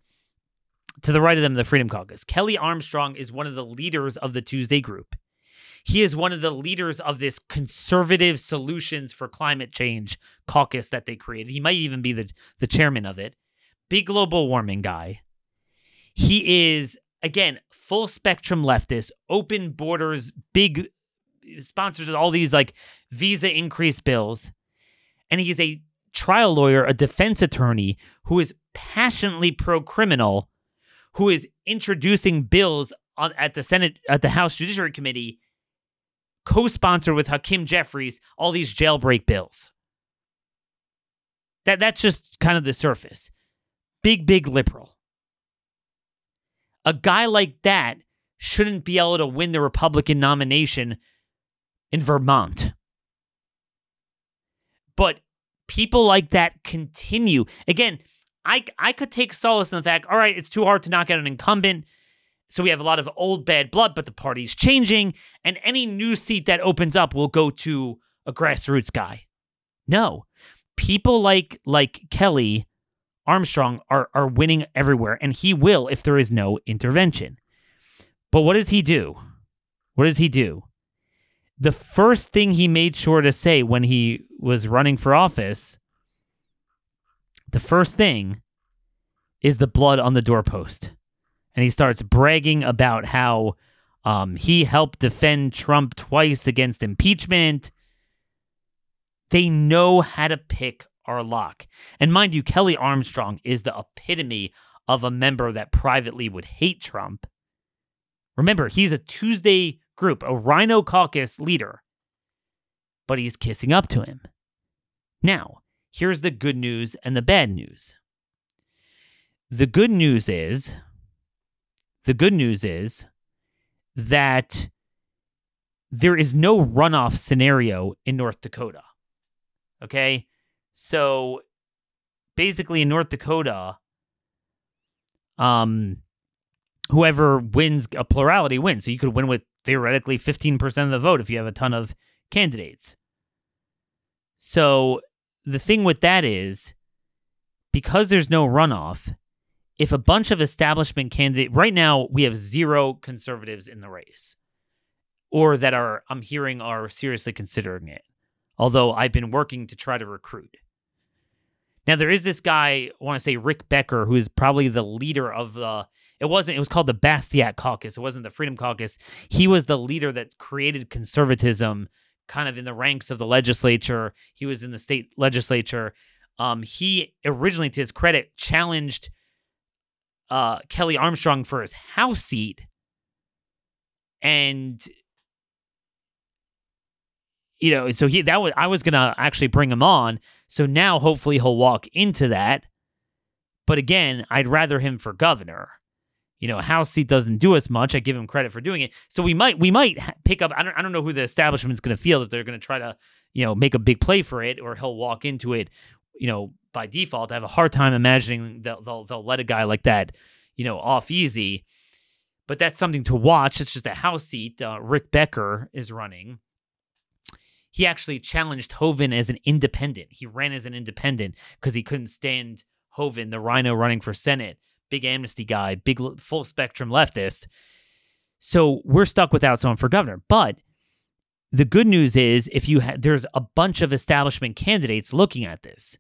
to the right of them the Freedom Caucus. Kelly Armstrong is one of the leaders of the Tuesday Group. He is one of the leaders of this conservative solutions for climate change caucus that they created. He might even be the, the chairman of it. Big global warming guy. He is, again, full spectrum leftist, open borders, big sponsors of all these like visa increase bills. And he's a trial lawyer, a defense attorney who is passionately pro criminal, who is introducing bills on, at the Senate, at the House Judiciary Committee co-sponsor with Hakeem Jeffries all these jailbreak bills. That that's just kind of the surface. Big big liberal. A guy like that shouldn't be able to win the Republican nomination in Vermont. But people like that continue. Again, I I could take solace in the fact, all right, it's too hard to knock out an incumbent. So we have a lot of old bad blood, but the party's changing, and any new seat that opens up will go to a grassroots guy. No. People like like Kelly Armstrong are are winning everywhere, and he will if there is no intervention. But what does he do? What does he do? The first thing he made sure to say when he was running for office, the first thing is the blood on the doorpost and he starts bragging about how um, he helped defend Trump twice against impeachment. They know how to pick our lock. And mind you, Kelly Armstrong is the epitome of a member that privately would hate Trump. Remember, he's a Tuesday group, a RINO caucus leader, but he's kissing up to him. Now, here's the good news and the bad news. The good news is the good news is that there is no runoff scenario in North Dakota. Okay? So basically in North Dakota, um whoever wins a plurality wins. So you could win with theoretically 15% of the vote if you have a ton of candidates. So the thing with that is because there's no runoff, if a bunch of establishment candidate right now we have zero conservatives in the race or that are I'm hearing are seriously considering it. Although I've been working to try to recruit. Now there is this guy, I want to say Rick Becker, who is probably the leader of the it wasn't it was called the Bastiat Caucus. It wasn't the Freedom Caucus. He was the leader that created conservatism kind of in the ranks of the legislature. He was in the state legislature. Um, he originally, to his credit, challenged uh, Kelly Armstrong for his House seat. And you know, so he that was I was gonna actually bring him on. So now hopefully he'll walk into that. But again, I'd rather him for governor. You know, House seat doesn't do as much. I give him credit for doing it. So we might we might pick up. I don't I don't know who the establishment's going to feel that they're going to try to you know make a big play for it, or he'll walk into it. You know, by default. I have a hard time imagining they'll, they'll, they'll let a guy like that, you know, off easy. But that's something to watch. It's just a house seat. Uh, Rick Becker is running. He actually challenged Hoeven as an independent. He ran as an independent because he couldn't stand Hoeven, the RINO running for Senate, big amnesty guy, big full spectrum leftist. So we're stuck without someone for governor. But the good news is if you ha- there's a bunch of establishment candidates looking at this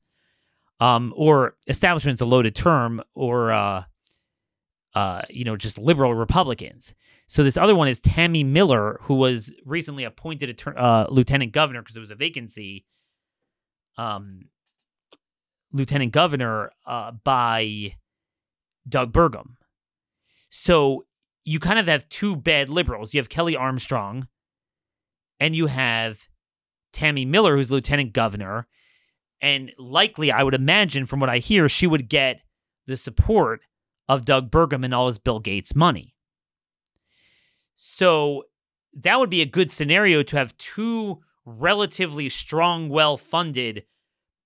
um, or establishment's a loaded term, or uh, uh, you know, just liberal Republicans. So this other one is Tammy Miller, who was recently appointed a uh, lieutenant governor because there was a vacancy um, lieutenant governor uh, by Doug Burgum. So you kind of have two bad liberals. You have Kelly Armstrong, and you have Tammy Miller, who's lieutenant governor. And likely, I would imagine from what I hear, she would get the support of Doug Burgum and all his Bill Gates money. So that would be a good scenario to have two relatively strong, well funded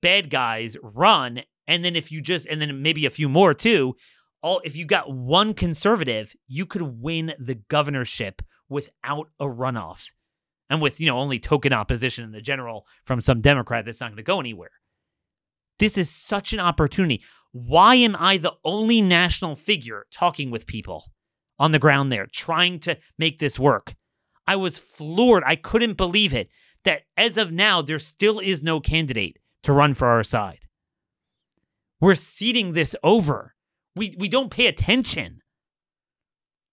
bad guys run. And then if you just, and then maybe a few more too, all if you got one conservative, you could win the governorship without a runoff. And with, you know, only token opposition in the general from some Democrat that's not going to go anywhere. This is such an opportunity. Why am I the only national figure talking with people on the ground there, trying to make this work? I was floored. I couldn't believe it that as of now, there still is no candidate to run for our side. We're ceding this over. We, we don't pay attention.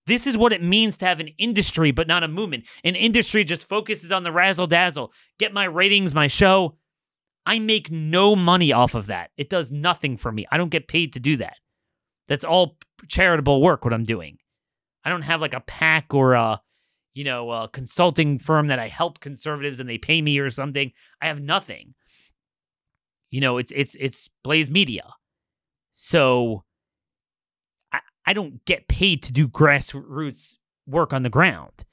This is what it means to have an industry, but not a movement. An industry just focuses on the razzle dazzle, get my ratings, my show. I make no money off of that. It does nothing for me. I don't get paid to do that. That's all charitable work, what I'm doing. I don't have like a PAC or a, you know, a consulting firm that I help conservatives and they pay me or something. I have nothing. You know, it's it's it's Blaze Media. So I, I don't get paid to do grassroots work on the ground.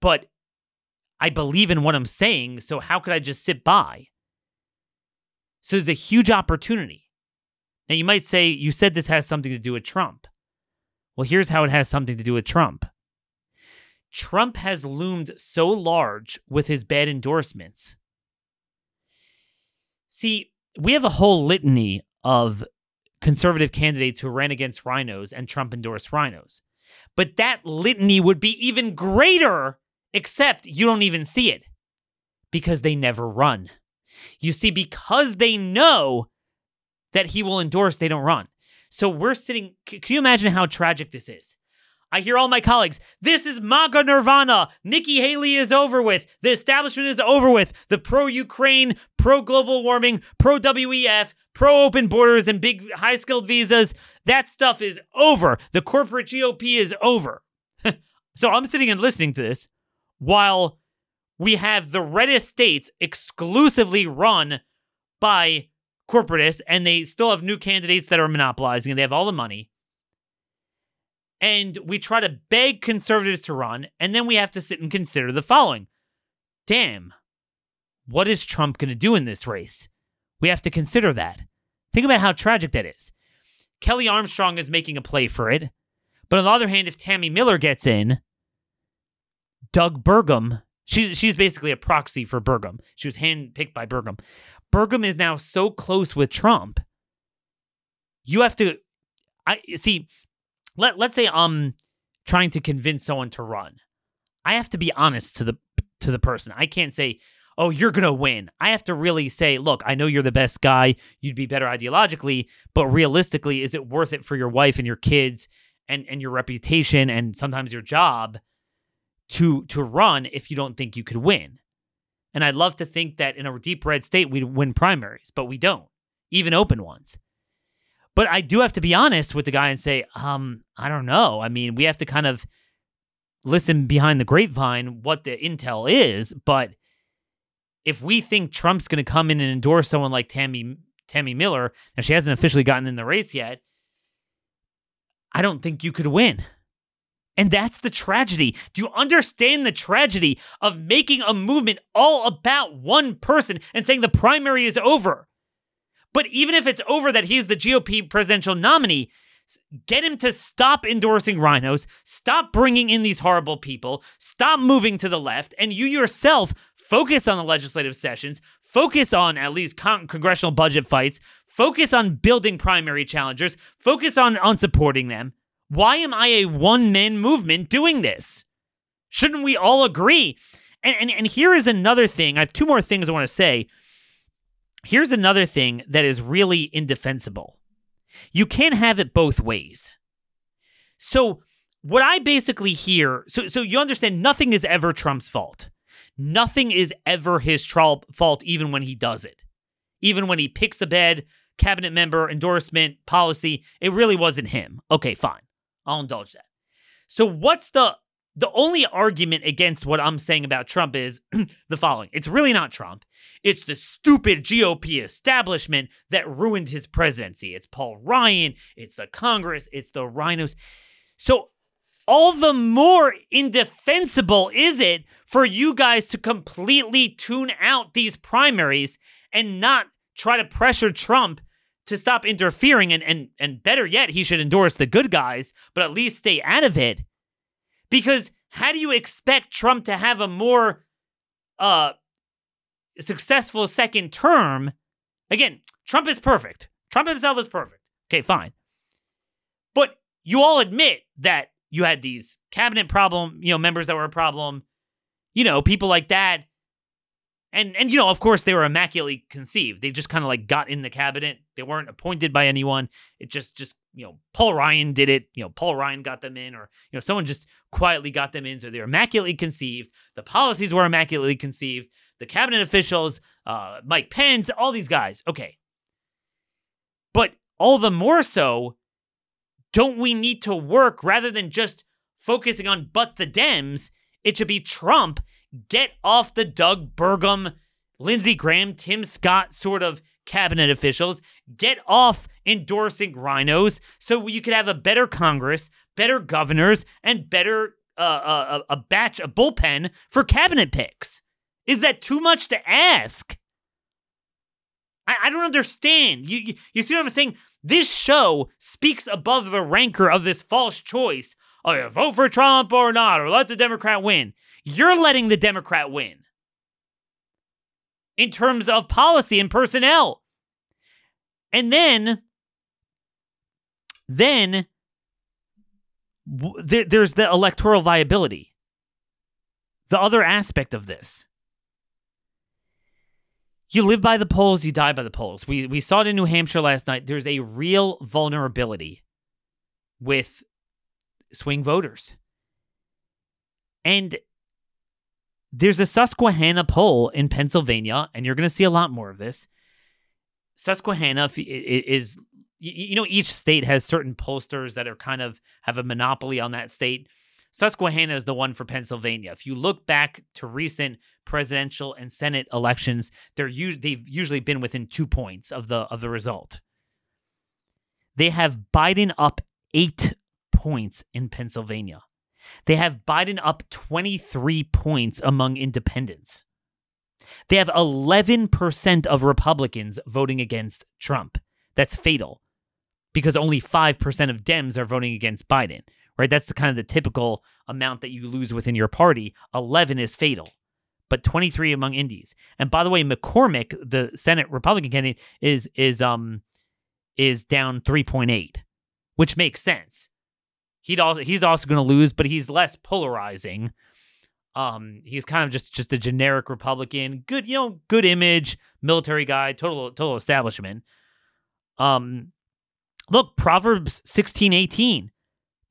But I believe in what I'm saying, so how could I just sit by? So there's a huge opportunity. Now, you might say, you said this has something to do with Trump. Well, here's how it has something to do with Trump. Trump has loomed so large with his bad endorsements. See, we have a whole litany of conservative candidates who ran against RINOs and Trump endorsed RINOs. But that litany would be even greater, except you don't even see it because they never run. You see, because they know that he will endorse, they don't run. So we're sitting. Can you imagine how tragic this is? I hear all my colleagues, this is MAGA Nirvana. Nikki Haley is over with. The establishment is over with. The pro Ukraine, pro global warming, pro WEF, pro open borders and big high skilled visas, that stuff is over. The corporate GOP is over. so I'm sitting and listening to this while we have the reddest states exclusively run by corporatists and they still have new candidates that are monopolizing and they have all the money. And we try to beg conservatives to run, and then we have to sit and consider the following Damn, what is Trump going to do in this race? We have to consider that. Think about how tragic that is. Kelly Armstrong is making a play for it. But on the other hand, if Tammy Miller gets in, Doug Burgum She's she's basically a proxy for Burgum. She was handpicked by Burgum. Burgum is now so close with Trump. You have to I see let let's say I'm trying to convince someone to run. I have to be honest to the to the person. I can't say, "Oh, you're going to win." I have to really say, "Look, I know you're the best guy. You'd be better ideologically, but realistically, is it worth it for your wife and your kids and and your reputation and sometimes your job?" To to run if you don't think you could win. And I'd love to think that in a deep red state we'd win primaries, but we don't, even open ones. But I do have to be honest with the guy and say, um, I don't know. I mean, we have to kind of listen behind the grapevine what the intel is, but if we think Trump's going to come in and endorse someone like Tammy Tammy Miller, and she hasn't officially gotten in the race yet, I don't think you could win. And that's the tragedy. Do you understand the tragedy of making a movement all about one person and saying the primary is over? But even if it's over that he's the GOP presidential nominee, get him to stop endorsing RINOs, stop bringing in these horrible people, stop moving to the left, and you yourself focus on the legislative sessions, focus on at least con- congressional budget fights, focus on building primary challengers, focus on on supporting them. Why am I a one man movement doing this? Shouldn't we all agree? And, and, and here is another thing. I have two more things I want to say. Here's another thing that is really indefensible. You can't have it both ways. So, what I basically hear, so, so you understand nothing is ever Trump's fault. Nothing is ever his fault, even when he does it. Even when he picks a bed, cabinet member, endorsement, policy, it really wasn't him. Okay, fine. I'll indulge that. So what's the the only argument against what I'm saying about Trump is the following. It's really not Trump. It's the stupid GOP establishment that ruined his presidency. It's Paul Ryan, it's the Congress, it's the RINOs. So all the more indefensible is it for you guys to completely tune out these primaries and not try to pressure Trump to stop interfering and and and better yet he should endorse the good guys but at least stay out of it. Because how do you expect Trump to have a more uh successful second term? Again Trump is perfect. Trump himself is perfect. Okay fine. But you all admit that you had these cabinet problem, you know, members that were a problem, you know, people like that. And and you know, of course, they were immaculately conceived. They just kind of like got in the cabinet. They weren't appointed by anyone. It just just you know, Paul Ryan did it. You know, Paul Ryan got them in, or you know, someone just quietly got them in. So they're immaculately conceived. The policies were immaculately conceived. The cabinet officials, uh, Mike Pence, all these guys. Okay, but all the more so don't we need to work rather than just focusing on but the Dems? It should be Trump. Get off the Doug Burgum, Lindsey Graham, Tim Scott sort of cabinet officials. Get off endorsing RINOs so you could have a better Congress, better governors, and better uh, uh, a batch, a bullpen for cabinet picks. Is that too much to ask? I, I don't understand. You, you you see what I'm saying? This show speaks above the rancor of this false choice. Oh, yeah, vote for Trump or not, or let the Democrat win. You're letting the Democrat win in terms of policy and personnel. And then, then there's the electoral viability. The other aspect of this you live by the polls, you die by the polls. We we saw it in New Hampshire last night. There's a real vulnerability with swing voters. And there's a Susquehanna poll in Pennsylvania, and you're going to see a lot more of this. Susquehanna is, you know, each state has certain pollsters that are kind of have a monopoly on that state. Susquehanna is the one for Pennsylvania. If you look back to recent presidential and Senate elections, they're they've usually been within two points of the of the result. They have Biden up eight points in Pennsylvania. They have Biden up 23 points among independents. They have 11% of Republicans voting against Trump. That's fatal because only 5% of Dems are voting against Biden right? That's the kind of the typical amount that you lose within your party. 11 is fatal, but 23 among indies. And by the way, McCormick, the Senate Republican candidate, is is um is down 3.8, which makes sense. He'd also he's also going to lose, but he's less polarizing. Um, he's kind of just just a generic Republican, good you know, good image, military guy, total total establishment. Um, look, Proverbs 16, 18.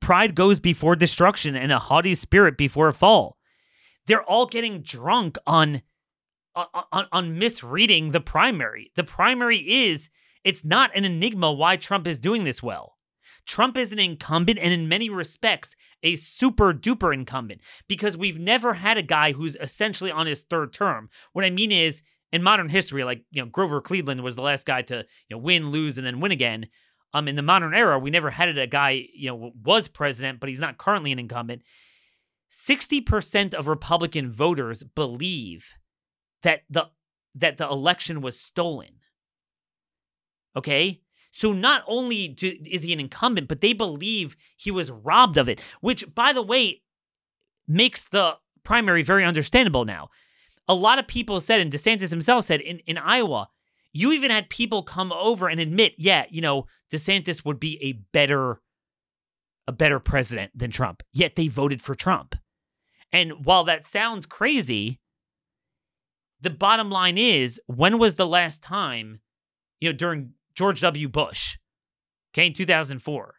Pride goes before destruction and a haughty spirit before a fall. They're all getting drunk on, on, on misreading the primary. The primary is it's not an enigma why Trump is doing this well. Trump is an incumbent and in many respects a super duper incumbent because we've never had a guy who's essentially on his third term. What I mean is in modern history, like you know, Grover Cleveland was the last guy to you know win, lose, and then win again um, in the modern era, we never had a guy, you know, was president, but he's not currently an incumbent. 60% of Republican voters believe that the that the election was stolen. Okay? So not only do, is he an incumbent, but they believe he was robbed of it, which by the way makes the primary very understandable now. A lot of people said and DeSantis himself said in, in Iowa, you even had people come over and admit, yeah, you know, DeSantis would be a better a better president than Trump. Yet they voted for Trump. And while that sounds crazy, the bottom line is when was the last time, you know, during George W. Bush, okay, in 2004,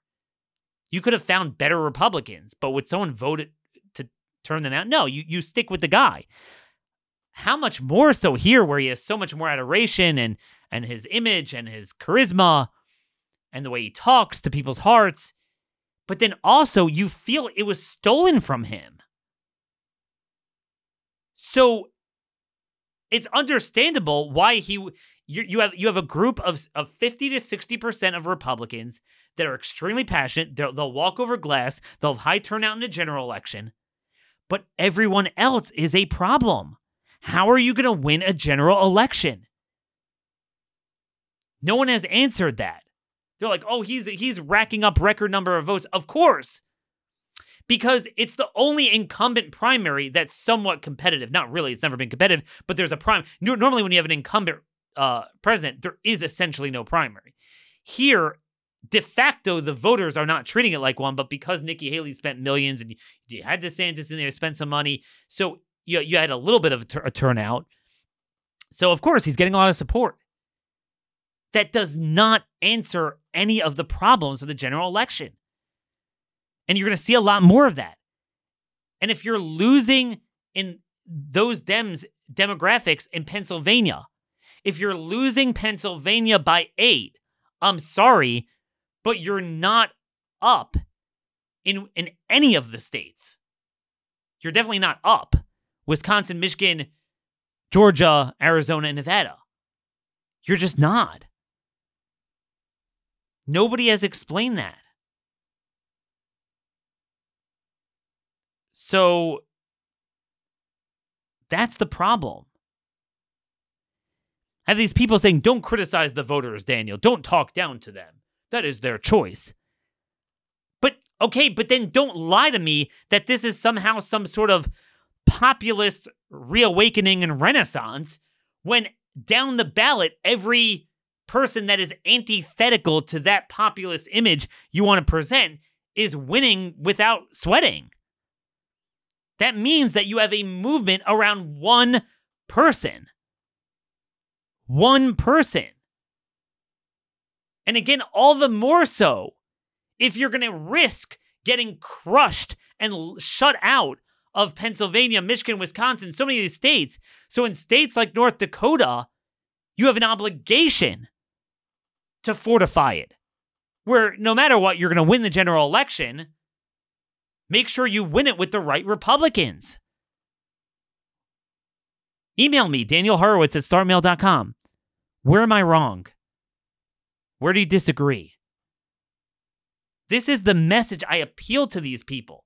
you could have found better Republicans, but would someone vote to turn them out? No, you, you stick with the guy how much more so here where he has so much more adoration and and his image and his charisma and the way he talks to people's hearts. But then also, you feel it was stolen from him. So it's understandable why he you, you have you have a group of of 50 to 60% of Republicans that are extremely passionate. They'll, they'll walk over glass. They'll have high turnout in a general election. But everyone else is a problem. How are you going to win a general election? No one has answered that. They're like, "Oh, he's he's racking up record number of votes." Of course because it's the only incumbent primary that's somewhat competitive. Not really, it's never been competitive, but there's a prime. Normally, when you have an incumbent uh, president, there is essentially no primary. Here, de facto, the voters are not treating it like one, but because Nikki Haley spent millions and you had DeSantis in there spent some money, so you, you had a little bit of a turnout. So, of course, he's getting a lot of support. That does not answer any of the problems of the general election. And you're going to see a lot more of that. And if you're losing in those Dems demographics in Pennsylvania, if you're losing Pennsylvania by eight, I'm sorry, but you're not up in in any of the states. You're definitely not up. Wisconsin, Michigan, Georgia, Arizona, and Nevada. You're just not. Nobody has explained that. So that's the problem. I have these people saying, don't criticize the voters, Daniel. Don't talk down to them. That is their choice. But okay, but then don't lie to me that this is somehow some sort of populist reawakening and renaissance when down the ballot, every person that is antithetical to that populist image you want to present is winning without sweating. That means that you have a movement around one person. One person. And again, all the more so if you're going to risk getting crushed and shut out of Pennsylvania, Michigan, Wisconsin, so many of these states. So in states like North Dakota, you have an obligation to fortify it. Where no matter what, you're going to win the general election Make sure you win it with the right Republicans. Email me, Daniel Horowitz at startmail.com. Where am I wrong? Where do you disagree? This is the message I appeal to these people.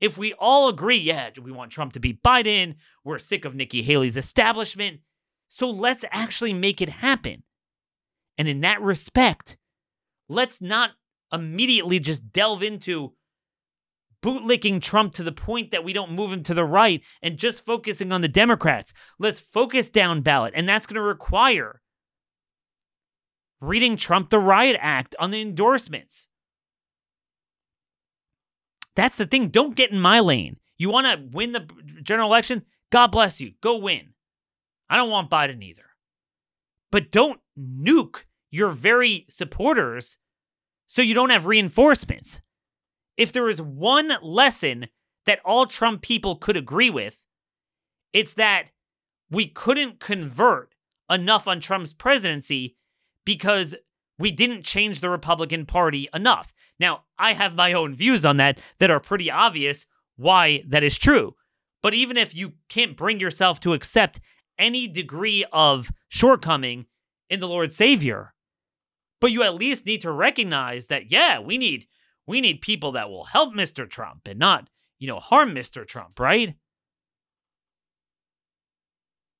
If we all agree, yeah, we want Trump to beat Biden, we're sick of Nikki Haley's establishment, so let's actually make it happen. And in that respect, let's not immediately just delve into bootlicking Trump to the point that we don't move him to the right and just focusing on the Democrats. Let's focus down ballot. And that's going to require reading Trump the Riot Act on the endorsements. That's the thing. Don't get in my lane. You want to win the general election? God bless you. Go win. I don't want Biden either. But don't nuke your very supporters so you don't have reinforcements if there is one lesson that all Trump people could agree with, it's that we couldn't convert enough on Trump's presidency because we didn't change the Republican Party enough. Now, I have my own views on that that are pretty obvious why that is true. But even if you can't bring yourself to accept any degree of shortcoming in the Lord Savior, but you at least need to recognize that, yeah, we need we need people that will help Mr. Trump and not, you know, harm Mr. Trump, right?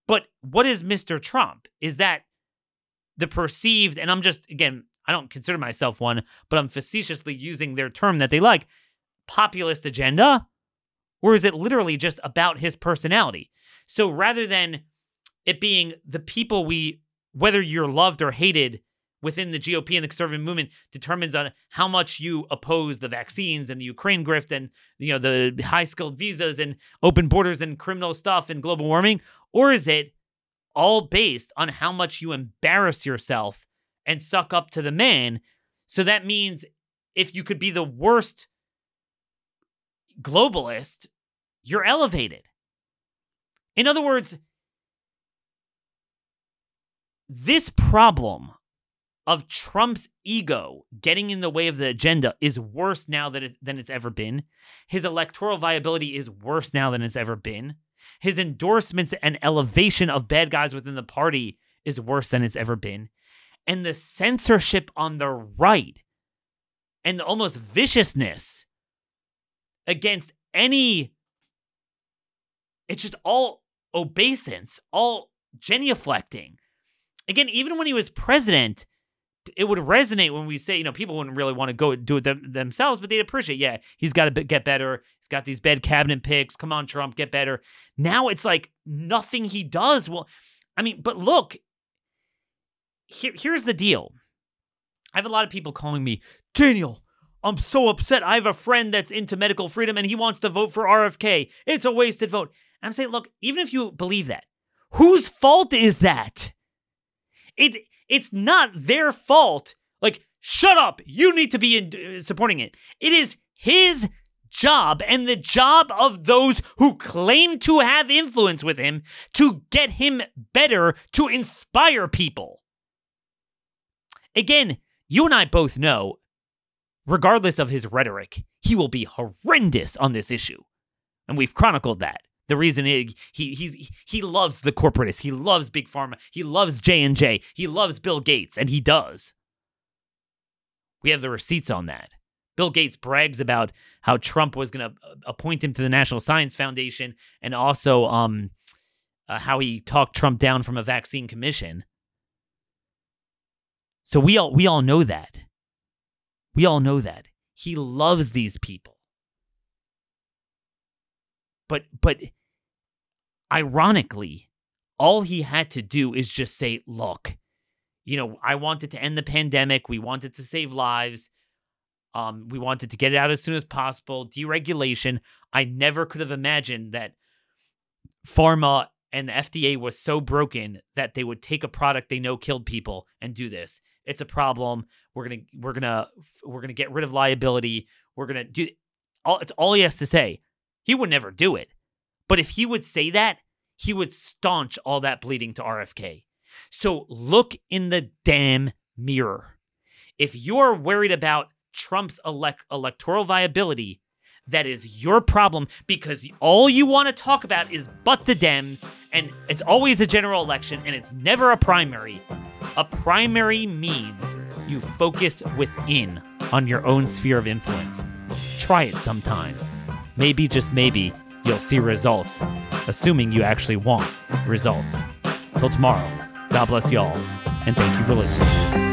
But what is Mr. Trump? Is that the perceived, and I'm just, again, I don't consider myself one, but I'm facetiously using their term that they like, populist agenda? Or is it literally just about his personality? So rather than it being the people we, whether you're loved or hated, within the GOP and the conservative movement determines on how much you oppose the vaccines and the Ukraine grift and you know the high skilled visas and open borders and criminal stuff and global warming or is it all based on how much you embarrass yourself and suck up to the man so that means if you could be the worst globalist you're elevated. In other words this problem of Trump's ego getting in the way of the agenda is worse now than, it, than it's ever been. His electoral viability is worse now than it's ever been. His endorsements and elevation of bad guys within the party is worse than it's ever been. And the censorship on the right and the almost viciousness against any it's just all obeisance, all genuflecting. Again, even when he was president, it would resonate when we say, you know, people wouldn't really want to go do it them, themselves, but they'd appreciate, yeah, he's got to get better. He's got these bad cabinet picks. Come on, Trump, get better. Now it's like nothing he does. Well, I mean, but look, here, here's the deal. I have a lot of people calling me, Daniel, I'm so upset. I have a friend that's into medical freedom and he wants to vote for RFK. It's a wasted vote. I'm saying, look, even if you believe that, whose fault is that? It's it's not their fault. Like, shut up. You need to be in, uh, supporting it. It is his job and the job of those who claim to have influence with him to get him better, to inspire people. Again, you and I both know, regardless of his rhetoric, he will be horrendous on this issue. And we've chronicled that. The reason he, he he's he loves the corporatists. He loves big pharma. He loves J and J. He loves Bill Gates, and he does. We have the receipts on that. Bill Gates brags about how Trump was going to uh, appoint him to the National Science Foundation, and also um, uh, how he talked Trump down from a vaccine commission. So we all we all know that. We all know that he loves these people. But but ironically, all he had to do is just say, look, you know, I wanted to end the pandemic. We wanted to save lives. Um, we wanted to get it out as soon as possible. Deregulation. I never could have imagined that pharma and the FDA was so broken that they would take a product they know killed people and do this. It's a problem. We're gonna we're gonna we're gonna get rid of liability. We're gonna do all. It's all he has to say. He would never do it. But if he would say that, he would staunch all that bleeding to RFK. So look in the damn mirror. If you're worried about Trump's elect- electoral viability, that is your problem because all you want to talk about is but the Dems, and it's always a general election and it's never a primary. A primary means you focus within on your own sphere of influence. Try it sometime. Maybe, just maybe, you'll see results, assuming you actually want results. Till tomorrow, God bless y'all, and thank you for listening.